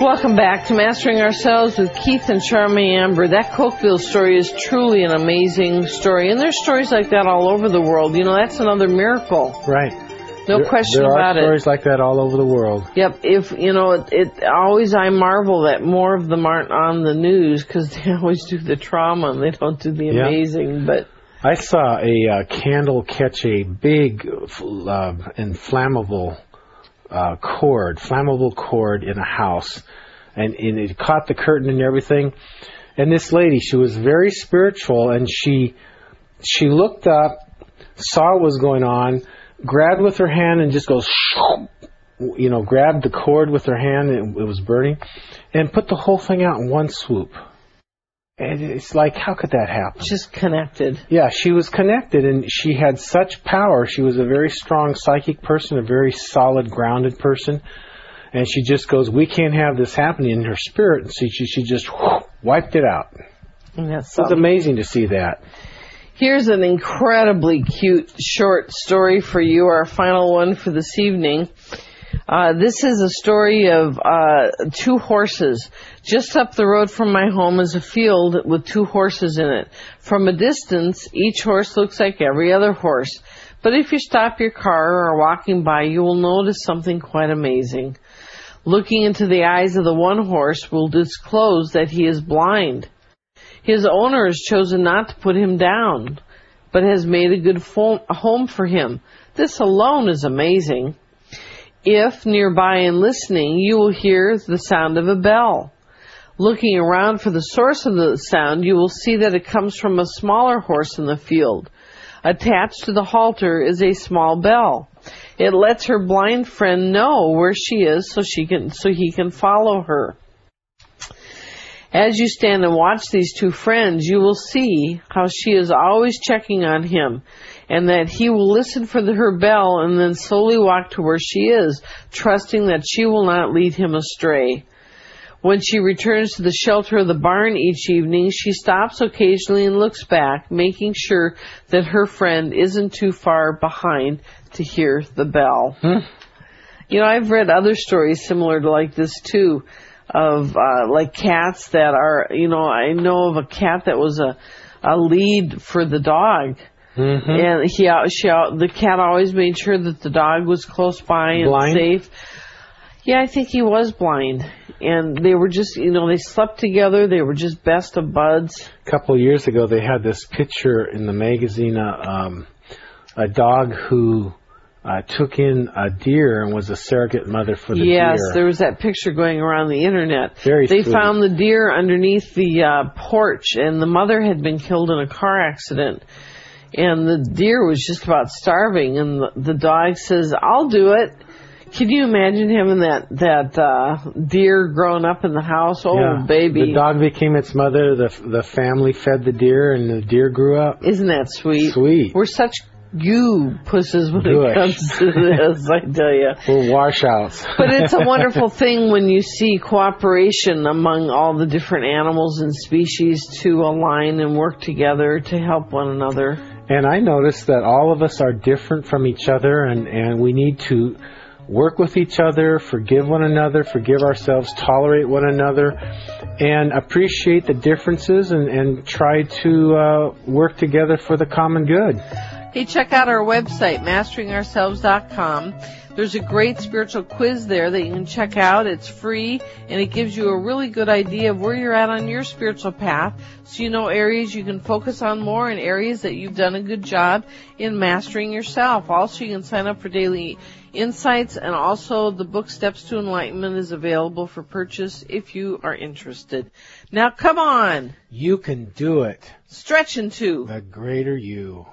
Welcome back to Mastering Ourselves with Keith and Charmy Amber. That Cokeville story is truly an amazing story, and there's stories like that all over the world. You know, that's another miracle. Right. No there, question there about are stories like that all over the world. Yep. If you know, it, it always I marvel that more of them aren't on the news because they always do the trauma and they don't do the Yeah. amazing. But I saw a uh, candle catch a big uh, inflammable uh, cord, flammable cord in a house, and, and it caught the curtain and everything. And this lady, she was very spiritual, and she she looked up, saw what was going on, grabbed with her hand, and just goes, you know, grabbed the cord with her hand, and it was burning, and put the whole thing out in one swoop. And it's like, how could that happen? just connected. Yeah, she was connected and she had such power. She was a very strong psychic person, a very solid, grounded person. And she just goes, we can't have this happening in her spirit. And so she, she just whoosh, wiped it out. That's It was amazing to see that. Here's an incredibly cute short story for you, our final one for this evening. Uh, this is a story of uh, two horses. Just up the road from my home is a field with two horses in it. From a distance, each horse looks like every other horse. But if you stop your car or are walking by, you will notice something quite amazing. Looking into the eyes of the one horse will disclose that he is blind. His owner has chosen not to put him down, but has made a good fo- home for him. This alone is amazing. If nearby and listening, you will hear the sound of a bell. Looking around for the source of the sound, you will see that it comes from a smaller horse in the field. Attached to the halter is a small bell. It lets her blind friend know where she is so she can so he can follow her. As you stand and watch these two friends, you will see how she is always checking on him and that he will listen for the, her bell and then slowly walk to where she is, trusting that she will not lead him astray. When she returns to the shelter of the barn each evening, she stops occasionally and looks back, making sure that her friend isn't too far behind to hear the bell. Hmm. You know, I've read other stories similar to like this too, of uh, like cats that are. You know, I know of a cat that was a a lead for the dog, Mm-hmm. and he she the cat always made sure that the dog was close by and Blind? safe. Yeah, I think he was blind, and they were just you know they slept together. They were just best of buds. A couple of years ago, they had this picture in the magazine, uh, um, a dog who uh, took in a deer and was a surrogate mother for the yes, deer. Yes, there was that picture going around the internet. Very they sweet. found the deer underneath the uh, porch, and the mother had been killed in a car accident. And the deer was just about starving, and the, the dog says, "I'll do it." Can you imagine having that that uh, deer growing up in the house? Oh, Yeah. baby, The dog became its mother. The the family fed the deer, and the deer grew up. isn't that sweet? Sweet. We're such goo pusses when it comes to this, I tell you. We're washouts. But it's a wonderful thing when you see cooperation among all the different animals and species to align and work together to help one another. And I notice that all of us are different from each other, and, and we need to work with each other, forgive one another, forgive ourselves, tolerate one another, and appreciate the differences and, and try to uh, work together for the common good. Hey, check out our website, masteringourselves.com. There's a great spiritual quiz there that you can check out. It's free and it gives you a really good idea of where you're at on your spiritual path so you know areas you can focus on more and areas that you've done a good job in mastering yourself. Also, you can sign up for daily insights and also the book Steps to Enlightenment is available for purchase if you are interested. Now come on, You can do it. stretch into The greater you.